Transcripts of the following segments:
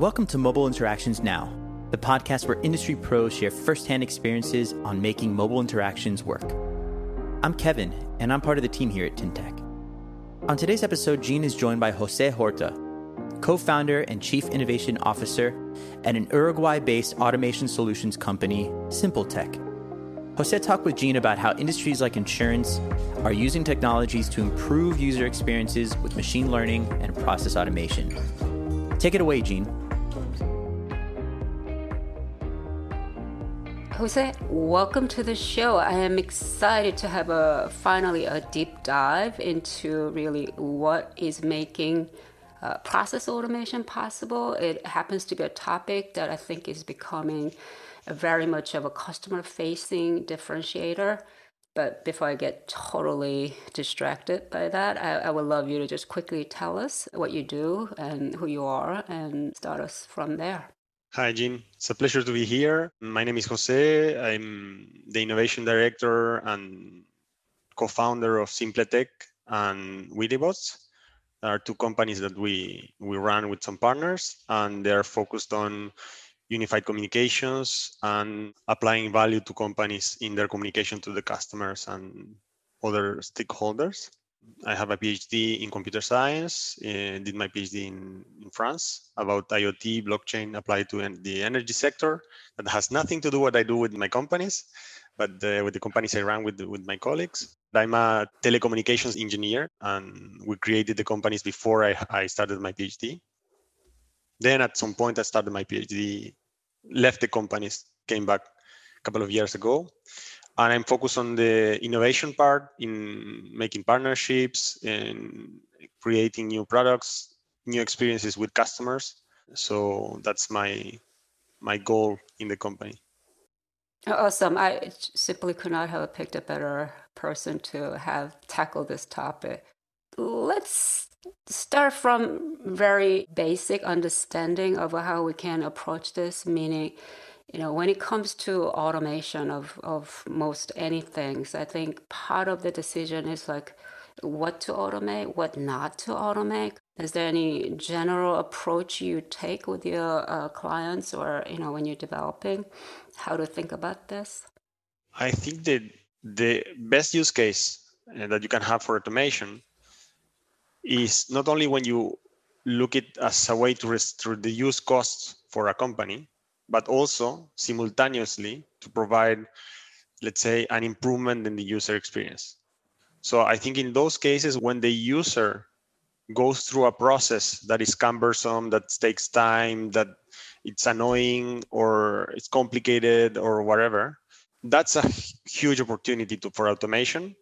Welcome to Mobile Interactions Now, the podcast where industry pros share firsthand experiences on making mobile interactions work. I'm Kevin, and I'm part of the team here at Tyntec. On today's episode, Gene is joined by Jose Horta, co founder and chief innovation officer at an Uruguay based automation solutions company, SimpleTech. Jose talked with Gene about how industries like insurance are using technologies to improve user experiences with machine learning and process automation. Take it away, Gene. Jose, welcome to the show. I am excited to have a finally a deep dive into really what is making uh, process automation possible. It happens to be a topic that I think is becoming very much of a customer facing differentiator. But before I get totally distracted by that, I, I, would love you to just quickly tell us what you do and who you are and start us from there. Hi, Gene. It's a pleasure to be here. My name is Jose. I'm the innovation director and co founder of SimpleTech and Wittybots. There are two companies that we, we run with some partners, and they're focused on unified communications and applying value to companies in their communication to the customers and other stakeholders. I have a PhD in computer science, uh, did my PhD in, in France about IoT, blockchain applied to the energy sector. That has nothing to do what I do with my companies, but uh, with the companies I run with, with my colleagues. I'm a telecommunications engineer, and we created the companies before I, I started my PhD. Then at some point, I started my PhD left the companies, came back a couple of years ago. And I'm focused on the innovation part in making partnerships and creating new products, new experiences with customers. So that's my my goal in the company. Oh, awesome. I simply could not have picked a better person to have tackled this topic. Let's start from very basic understanding of how we can approach this meaning you know when it comes to automation of, of most anything i think part of the decision is like what to automate what not to automate. Is there any general approach you take with your uh, clients or you know when you're developing how to think about this? I think that the best use case uh, that you can have for automation is not only when you look it as a way to, reduce costs for a company, but also simultaneously to provide, let's say, an improvement in the user experience. So I think in those cases, when the user goes through a process that is cumbersome, that takes time, that it's annoying or it's complicated or whatever, that's a huge opportunity to, for automation.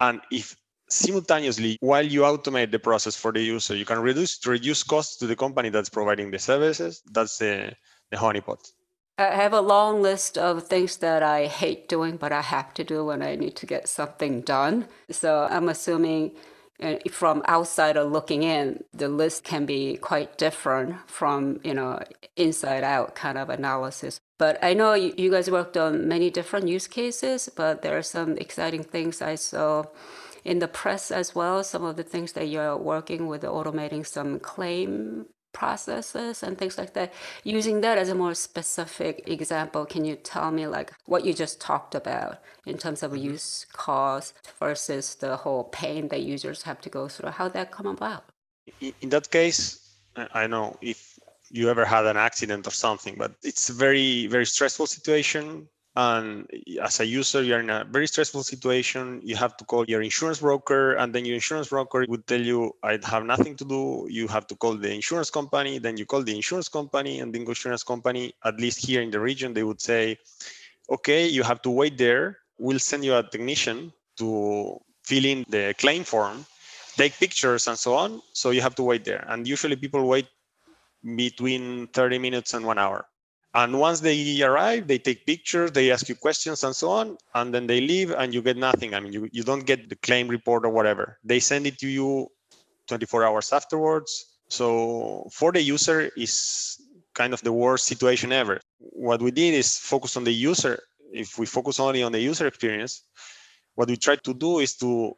And if simultaneously while you automate the process for the user you can reduce reduce costs to the company that's providing the services that's the, the honeypot i have a long list of things that i hate doing but i have to do when i need to get something done. So i'm assuming uh, from outsider looking in the list can be quite different from you know inside out kind of analysis. But i know you, you guys worked on many different use cases but there are some exciting things i saw in the press as well, some of the things that you're working with automating some claim processes and things like that. Using that as a more specific example, can you tell me like what you just talked about in terms of mm-hmm. use cost versus the whole pain that users have to go through? How that come about? In that case, I know if you ever had an accident or something, but it's a very, very stressful situation and as a user you're in a very stressful situation. You have to call your insurance broker and then your insurance broker would tell you i have nothing to do. You have to call the insurance company. Then you call the insurance company and the insurance company at least here in the region they would say okay you have to wait there. We'll send you a technician to fill in the claim form take pictures and so on. So you have to wait there. And usually people wait between 30 minutes and one hour and once they arrive, they take pictures, they ask you questions and so on, and then they leave and you get nothing. I mean, you, you don't get the claim report or whatever. They send it to you 24 hours afterwards. So for the user is kind of the worst situation ever. What we did is focus on the user. If we focus only on the user experience, what we try to do is to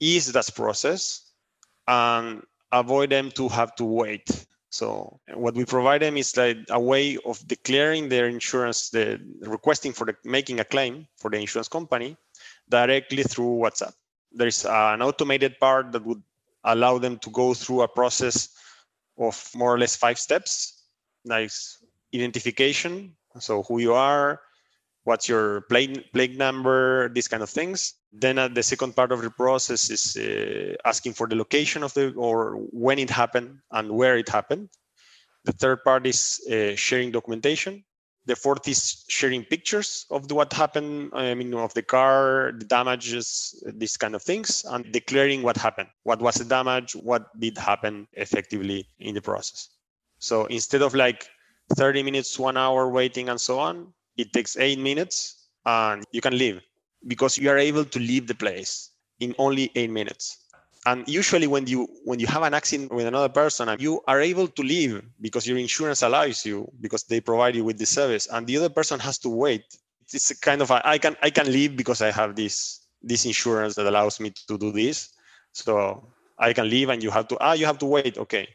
ease that process and avoid them to have to wait So what we provide them is like a way of declaring their insurance, the requesting for the making a claim for the insurance company directly through WhatsApp. There's an automated part that would allow them to go through a process of more or less five steps, like identification, so who you are, what's your plate, plate number, these kind of things. Then uh, the second part of the process is uh, asking for the location of the or when it happened and where it happened. The third part is uh, sharing documentation. The fourth is sharing pictures of the, what happened. I mean, of the car, the damages, these kind of things, and declaring what happened. What was the damage? What did happen effectively in the process? So instead of like 30 minutes, one hour waiting, and so on, it takes eight minutes, and you can leave because you are able to leave the place in only eight minutes. And usually when you when you have an accident with another person you are able to leave because your insurance allows you because they provide you with the service and the other person has to wait it's a kind of a, I can i can leave because i have this this insurance that allows me to do this. So i can leave and you have to ah you have to wait. Okay.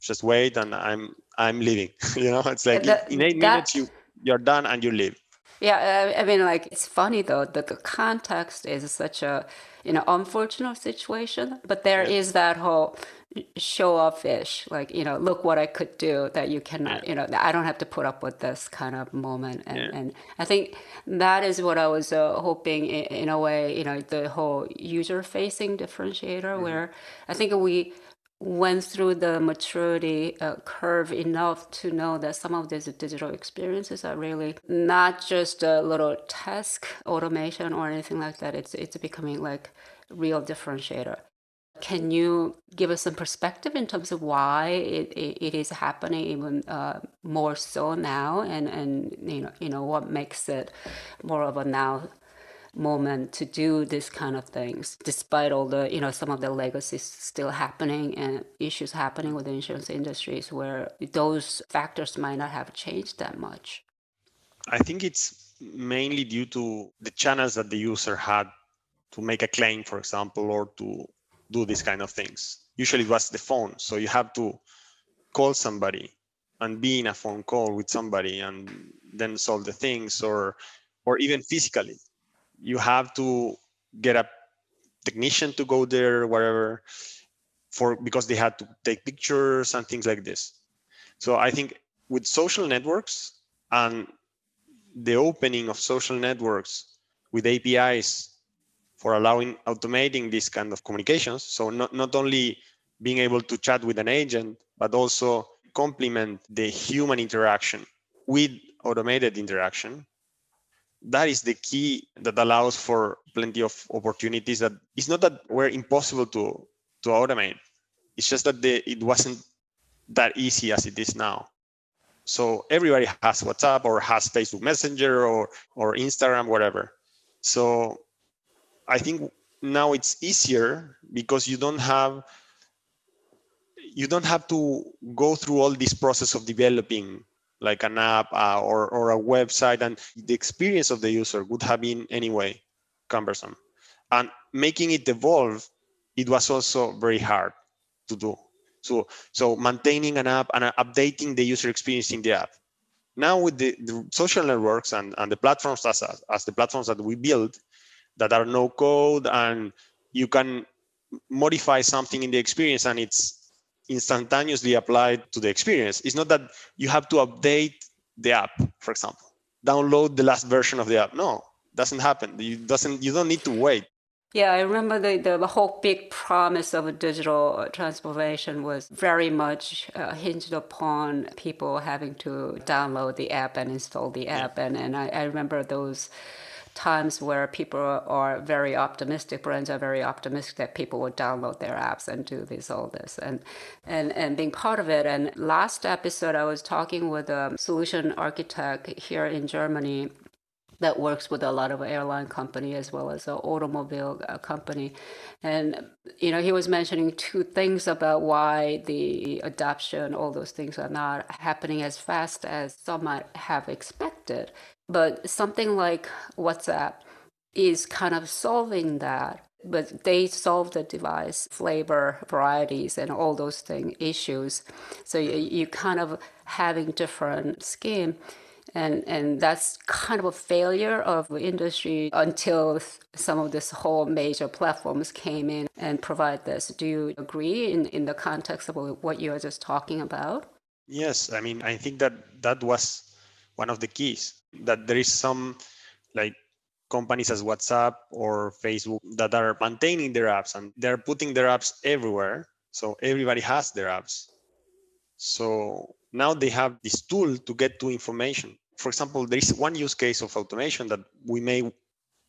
Just wait and i'm i'm leaving. You know it's like that, in eight that, minutes you you're done and you leave yeah, I mean, like it's funny though that the context is such a you know unfortunate situation, but there yeah. is that whole show off ish, like you know, look what I could do that you cannot, yeah. you know, I don't have to put up with this kind of moment, and yeah. and I think that is what I was uh, hoping in, in, a way, you know, the whole user facing differentiator, mm-hmm. where I think we went through the maturity uh, curve enough to know that some of these digital experiences are really not just a little task automation or anything like that. It's it's becoming like real differentiator. Can you give us some perspective in terms of why it, it, it is happening even uh, more so now, and, and you know you know what makes it more of a now moment to do this kind of things despite all the you know some of the legacies still happening and issues happening with the insurance industries where those factors might not have changed that much. I think it's mainly due to the channels that the user had to make a claim for example or to do these kind of things. Usually it was the phone. So you have to call somebody and be in a phone call with somebody and then solve the things or or even physically you have to get a technician to go there whatever, for because they had to take pictures and things like this. So i think with social networks and the opening of social networks with apis for allowing automating this kind of communications so not, not only being able to chat with an agent but also complement the human interaction with automated interaction that is the key that allows for plenty of opportunities that it's not that were impossible to to automate. It's just that the, it wasn't that easy as it is now. So everybody has whatsapp or has facebook messenger or or instagram whatever. So i think now it's easier because you don't have you don't have to go through all this process of developing like an app uh, or, or a website and the experience of the user would have been anyway cumbersome. And making it evolve it was also very hard to do. So so maintaining an app and updating the user experience in the app. Now with the, the social networks and, and the platforms as, as the platforms that we build that are no code and you can modify something in the experience and it's instantaneously applied to the experience. It's not that you have to update the app, for example, download the last version of the app. No, doesn't happen. You doesn't. You don't need to wait. Yeah, I remember the, the, whole big promise of a digital transformation was very much uh, hinged upon people having to download the app and install the app. And, and I, I remember those times where people are very optimistic, brands are very optimistic that people will download their apps and do this, all this, and and and being part of it. And last episode, I was talking with a solution architect here in Germany that works with a lot of airline company as well as an automobile uh, company. And you know he was mentioning two things about why the adoption all those things are not happening as fast as some might have expected. But something like WhatsApp is kind of solving that but they solve the device flavor varieties and all those thing issues. So you, you kind of having different scheme and and that's kind of a failure of industry until some of this whole major platforms came in and provide this do you agree in, in the context of what you were just talking about yes i mean i think that that was one of the keys that there is some like companies as WhatsApp or Facebook that are maintaining their apps and they're putting their apps everywhere. So everybody has their apps. So now they have this tool to get to information. For example, there is one use case of automation that we may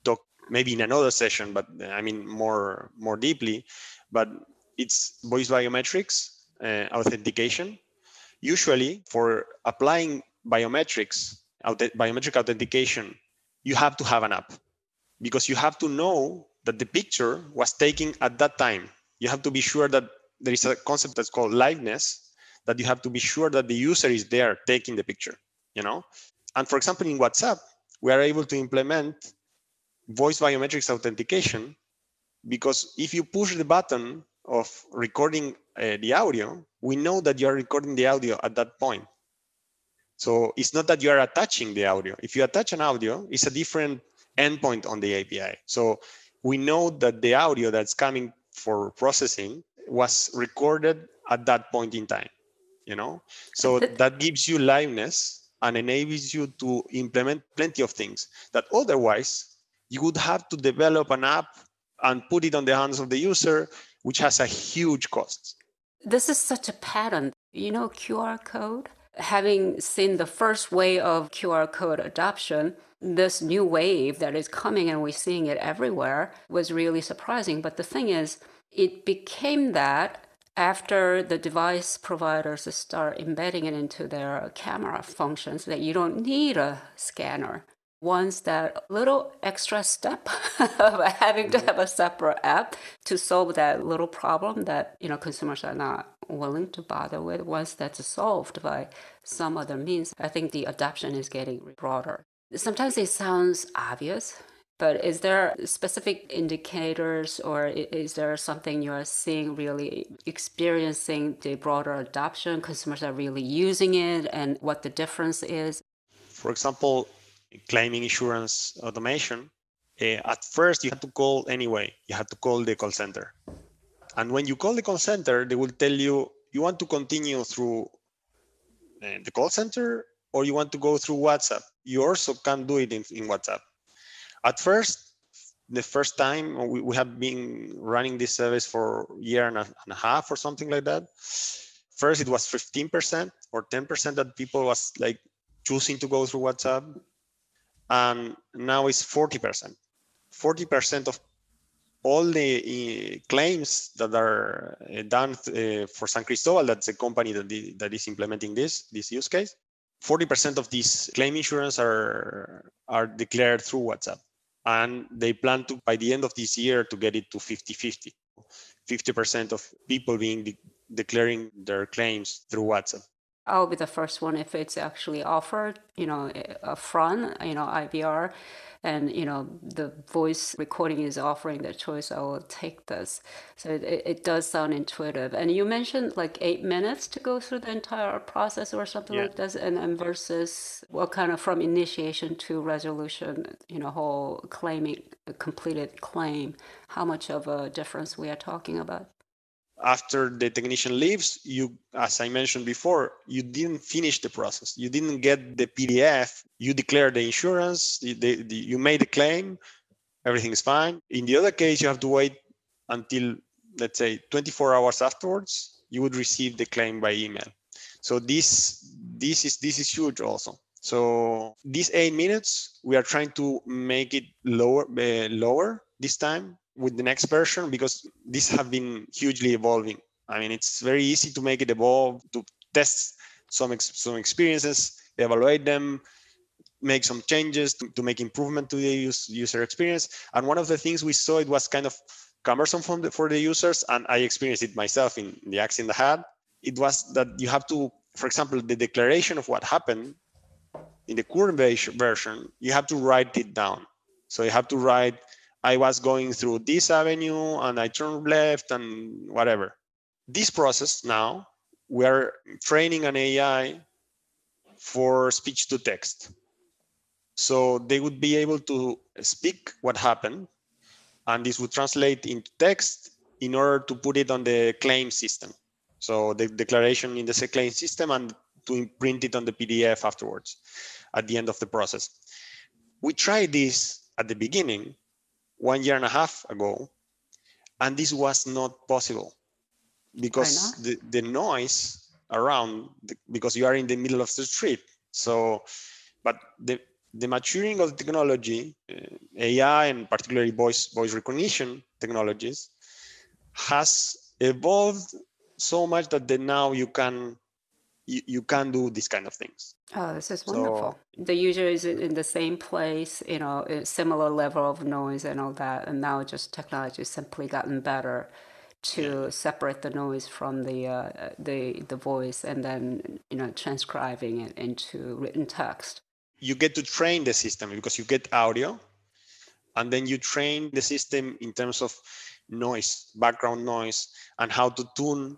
talk maybe in another session, but I mean more more deeply. But it's voice biometrics uh, authentication. Usually, for applying biometrics, biometric authentication you have to have an app because you have to know that the picture was taken at that time. You have to be sure that there is a concept that's called liveness, that you have to be sure that the user is there taking the picture, you know? And for example, in WhatsApp, we are able to implement voice biometrics authentication because if you push the button of recording uh, the audio, we know that you are recording the audio at that point. So it's not that you are attaching the audio. If you attach an audio, it's a different endpoint on the API. So we know that the audio that's coming for processing was recorded at that point in time, you know? So that gives you liveness and enables you to implement plenty of things that otherwise you would have to develop an app and put it on the hands of the user, which has a huge cost. This is such a pattern. You know, QR code? having seen the first wave of QR code adoption, this new wave that is coming and we're seeing it everywhere was really surprising. But the thing is, it became that after the device providers start embedding it into their camera functions that you don't need a scanner. Once that little extra step of having to have a separate app to solve that little problem that you know consumers are not willing to bother with once that's solved by some other means i think the adoption is getting broader. Sometimes it sounds obvious but is there specific indicators or is there something you're seeing really experiencing the broader adoption consumers are really using it and what the difference is for example claiming insurance automation, uh, at first you had to call anyway. You had to call the call center. And when you call the call center, they will tell you you want to continue through uh, the call center or you want to go through WhatsApp. You also can do it in, in WhatsApp. At first, the first time we, we have been running this service for a year and a, and a half or something like that. First, it was 15% or 10% that people was like choosing to go through WhatsApp and now it's 40%. 40% of all the uh, claims that are uh, done uh, for San Cristobal, that's a company that, that is implementing this, this use case, 40% of these claim insurance are, are declared through WhatsApp. And they plan to, by the end of this year, to get it to 50 50. 50% of people being de- declaring their claims through WhatsApp. I'll be the first one if it's actually offered, you know, eh, a front, you know, IVR, and you know the voice recording is offering the choice. I will take this. So it, it does sound intuitive. And you mentioned like eight minutes to go through the entire process or something yeah. like this, and, and versus what kind of from initiation to resolution, you know, whole claiming completed claim. How much of a difference we are talking about? After the technician leaves you as i mentioned before you didn't finish the process. You didn't get the pdf you declare the insurance. The, the, you made the claim. Everything is fine. In the other case you have to wait until let's say 24 hours afterwards you would receive the claim by email. So this this is this is huge also. So these eight minutes we are trying to make it lower uh, lower this time with the next version because these have been hugely evolving. I mean, it's very easy to make it evolve, to test some ex- some experiences, evaluate them, make some changes to, to make improvement to the use, user experience. And one of the things we saw it was kind of cumbersome for the, for the users, and I experienced it myself in, in the accident I had. It was that you have to, for example, the declaration of what happened in the current version, you have to write it down. So you have to write I was going through this avenue and I turned left and whatever. This process now, we are training an AI for speech to text. So they would be able to speak what happened, and this would translate into text in order to put it on the claim system. So the declaration in the claim system and to print it on the PDF afterwards at the end of the process. We tried this at the beginning, one year and a half ago, and this was not possible because the, the noise around the, because you are in the middle of the street. So but the the maturing of the technology uh, ai and particularly voice voice recognition technologies has evolved so much that then now you can you, you can do these kind of things. Oh this is wonderful. So, the user is in the same place you know similar level of noise and all that and now just technology has simply gotten better to yeah. separate the noise from the uh, the the voice and then you know transcribing it into written text. You get to train the system because you get audio and then you train the system in terms of noise background noise and how to tune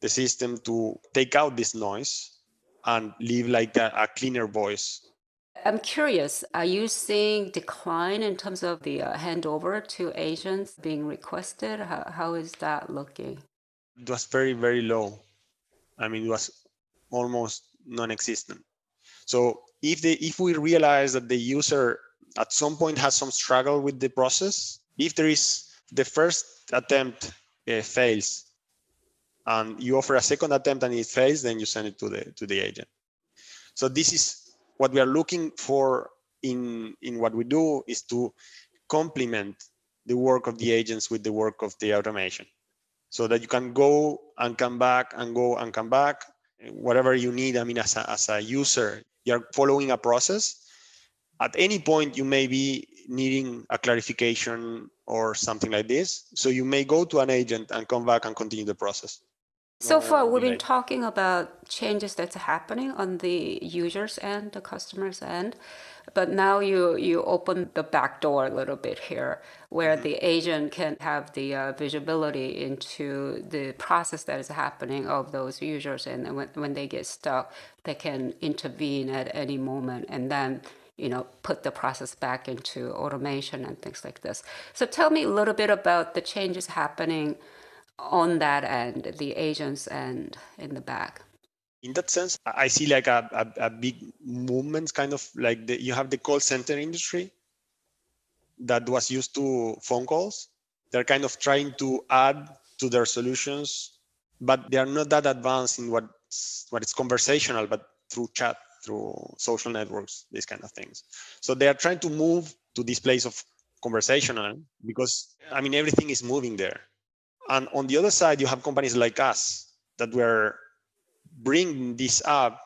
the system to take out this noise and leave like a, a cleaner voice I'm curious, are you seeing decline in terms of the uh, handover to agents being requested? How, how is that looking? It was very, very low. I mean, it was almost non-existent. So if they, if we realize that the user at some point has some struggle with the process, if there is the first attempt uh, fails, and you offer a second attempt and it fails, then you send it to the to the agent. So this is what we are looking for in in what we do is to complement the work of the agents with the work of the automation. So that you can go and come back and go and come back whatever you need i mean as a, as a user you're following a process. At any point you may be needing a clarification or something like this. So you may go to an agent and come back and continue the process so far, we've been talking about changes that's happening on the users end, the customers end, but now you you open the back door a little bit here, where mm-hmm. the agent can have the uh, visibility into the process that is happening of those users, and when when they get stuck, they can intervene at any moment, and then you know put the process back into automation and things like this. So tell me a little bit about the changes happening on that end, the agents end in the back. In that sense, I see like a, a, a big movement, kind of like the, you have the call center industry that was used to phone calls. They're kind of trying to add to their solutions, but they are not that advanced in what's what is conversational, but through chat, through social networks, these kind of things. So they are trying to move to this place of conversational because I mean everything is moving there. And on the other side, you have companies like us that were bringing this up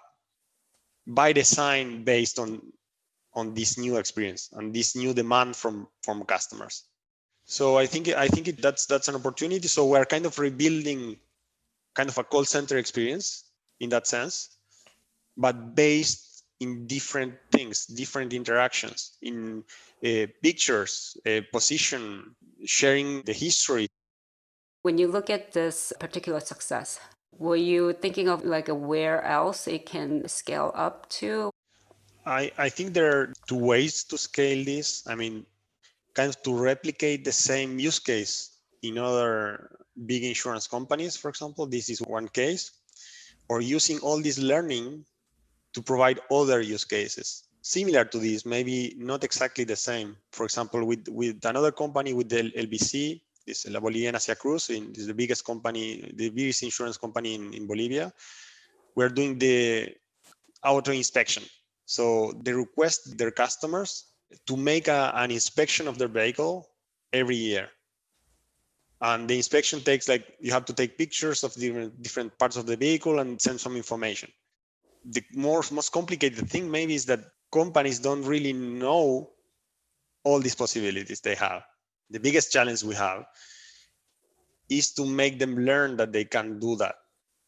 by design based on on this new experience and this new demand from from customers. So I think I think it, that's that's an opportunity. So we're kind of rebuilding kind of a call center experience in that sense, but based in different things, different interactions, in uh, pictures, uh, position, sharing the history, when you look at this particular success, were you thinking of like where else it can scale up to? I, I think there are two ways to scale this. I mean, kind of to replicate the same use case in other big insurance companies, for example. This is one case. Or using all this learning to provide other use cases similar to this, maybe not exactly the same. For example, with, with another company with the LBC, is La Boliviana Cruz, in, is the biggest company, the biggest insurance company in, in Bolivia. We're doing the auto inspection. So they request their customers to make a, an inspection of their vehicle every year. And the inspection takes like you have to take pictures of different different parts of the vehicle and send some information. The more most complicated thing maybe is that companies don't really know all these possibilities they have the biggest challenge we have is to make them learn that they can do that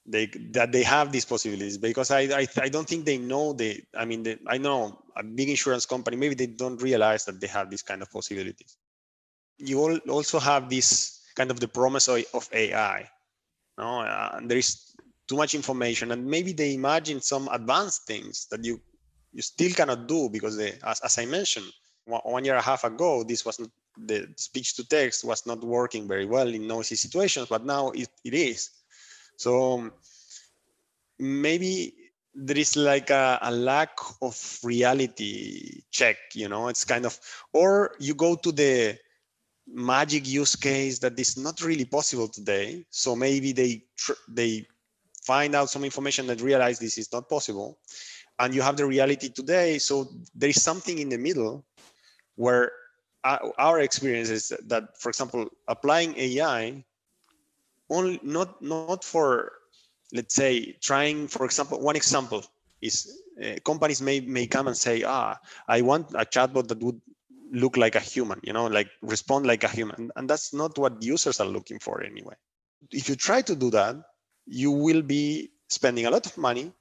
they that they have these possibilities because i i, I don't think they know they i mean they, i know a big insurance company maybe they don't realize that they have these kind of possibilities you also have this kind of the promise of, of AI. No, uh, there is too much information, and maybe they imagine some advanced things that you you still cannot do because they, as, as I mentioned, one year and a half ago, this was not, the speech to text was not working very well in noisy situations, but now it, it is. So um, maybe there is like a, a, lack of reality check you know it's kind of or you go to the magic use case that is not really possible today so maybe they they find out some information and realize this is not possible and you have the reality today so there is something in the middle where our experience is that for example applying ai only not not for let's say trying for example one example is uh, companies may may come and say ah i want a chatbot that would look like a human you know like respond like a human. And that's not what users are looking for anyway. If you try to do that you will be spending a lot of money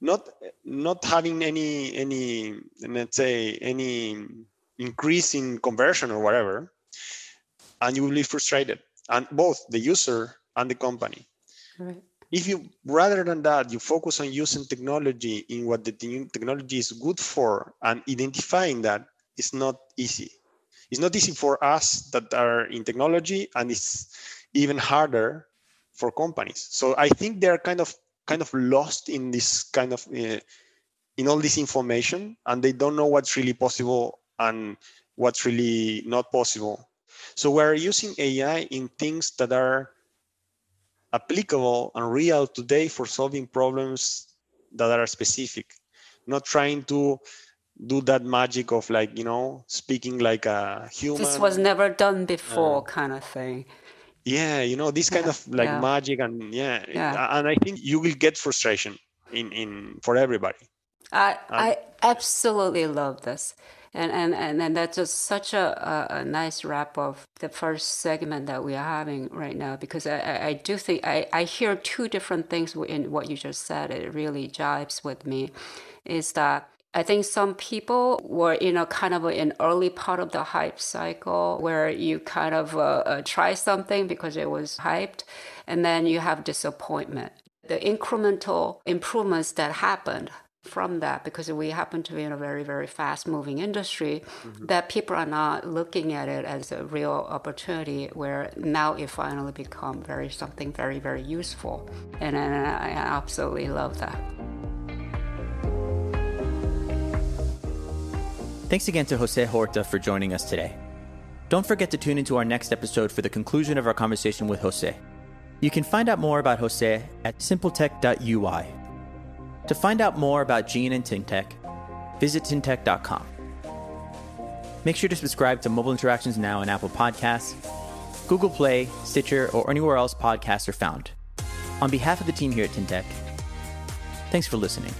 not not having any any let's say any increase in conversion or whatever and you will be frustrated and both the user and the company. Right. If you rather than that you focus on using technology in what the technology is good for and identifying that is not easy. It's not easy for us that are in technology and it's even harder for companies. So i think they're kind of kind of lost in this kind of uh, in all this information and they don't know what's really possible and what's really not possible. So we're using ai in things that are applicable and real today for solving problems that are specific. Not trying to do that magic of like you know speaking like a human. This was never done before uh, kind of thing. Yeah you know this kind yeah, of like yeah. magic and yeah, yeah, and i think you will get frustration in in for everybody. I i absolutely love this and and and, that's just such a, a, nice wrap of the first segment that we are having right now because I, I, do think I, I hear two different things in what you just said. It really jives with me. Is that I think some people were in a kind of an early part of the hype cycle where you kind of uh, uh, try something because it was hyped, and then you have disappointment. The incremental improvements that happened from that because we happen to be in a very very fast moving industry mm-hmm. that people are not looking at it as a real opportunity where now it finally become very something very very useful. And, and i absolutely love that. Thanks again to jose horta for joining us today. Don't forget to tune into our next episode for the conclusion of our conversation with jose. You can find out more about jose at simpletech.ui to find out more about Gene and Tyntec, visit tyntec.com. Make sure to subscribe to Mobile Interactions Now on Apple Podcasts, Google Play, Stitcher, or anywhere else podcasts are found. On behalf of the team here at Tyntec, thanks for listening.